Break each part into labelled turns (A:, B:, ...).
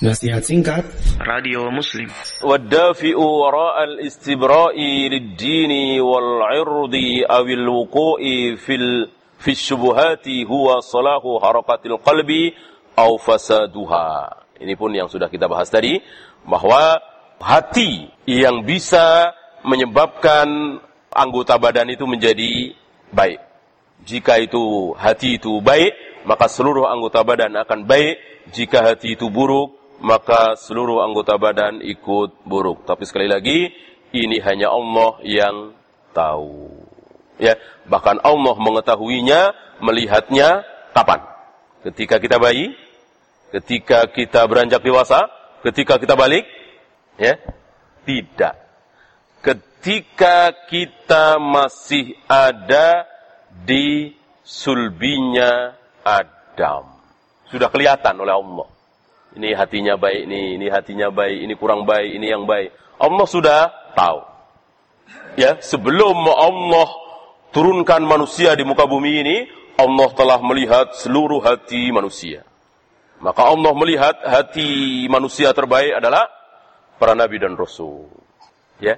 A: Nasihat singkat
B: Radio Muslim
C: Waddafi'u wara'al istibra'i lid-dini wal-'irdi awil wuqu'i fil fi syubuhati huwa salahu harakatil qalbi au fasaduha Ini pun yang sudah kita bahas tadi bahwa hati yang bisa menyebabkan anggota badan itu menjadi baik. Jika itu hati itu baik, maka seluruh anggota badan akan baik. Jika hati itu buruk, maka seluruh anggota badan ikut buruk. Tapi sekali lagi, ini hanya Allah yang tahu. Ya, bahkan Allah mengetahuinya, melihatnya kapan? Ketika kita bayi, ketika kita beranjak dewasa, ketika kita balik, ya, tidak. Ketika kita masih ada di sulbinya Adam. Sudah kelihatan oleh Allah ini hatinya baik, ini, ini hatinya baik, ini kurang baik, ini yang baik. Allah sudah tahu. Ya, sebelum Allah turunkan manusia di muka bumi ini, Allah telah melihat seluruh hati manusia. Maka Allah melihat hati manusia terbaik adalah para nabi dan rasul. Ya.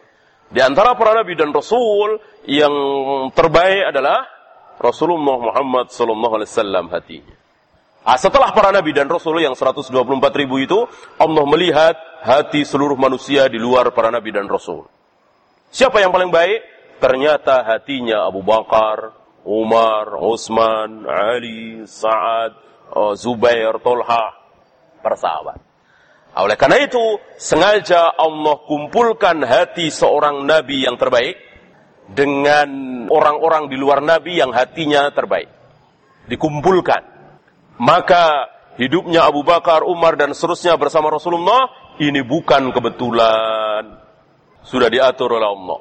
C: Di antara para nabi dan rasul yang terbaik adalah Rasulullah Muhammad sallallahu alaihi wasallam hatinya. Nah, setelah para nabi dan rasul yang 124 ribu itu, Allah melihat hati seluruh manusia di luar para nabi dan rasul. Siapa yang paling baik? Ternyata hatinya Abu Bakar, Umar, Utsman, Ali, Sa'ad, uh, Zubair, Tolha, para. Nah, oleh karena itu, sengaja Allah kumpulkan hati seorang nabi yang terbaik dengan orang-orang di luar nabi yang hatinya terbaik. Dikumpulkan maka hidupnya Abu Bakar, Umar dan seterusnya bersama Rasulullah ini bukan kebetulan. Sudah diatur oleh Allah.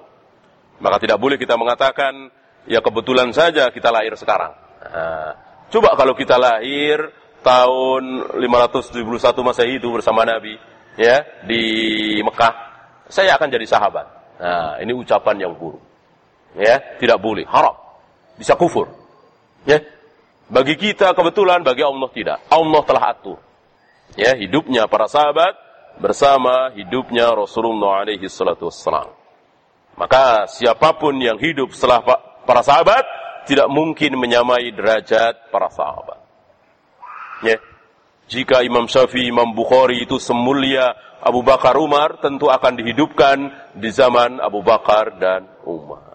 C: Maka tidak boleh kita mengatakan ya kebetulan saja kita lahir sekarang. Nah, coba kalau kita lahir tahun 571 Masehi itu bersama Nabi ya di Mekah, saya akan jadi sahabat. Nah, ini ucapan yang buruk. Ya, tidak boleh, haram. Bisa kufur. Ya, bagi kita kebetulan, bagi Allah tidak. Allah telah atur. Ya, hidupnya para sahabat bersama hidupnya Rasulullah alaihi salatu wassalam. Maka siapa pun yang hidup setelah para sahabat tidak mungkin menyamai derajat para sahabat. Ya. Jika Imam Syafi'i, Imam Bukhari itu semulia Abu Bakar Umar, tentu akan dihidupkan di zaman Abu Bakar dan Umar.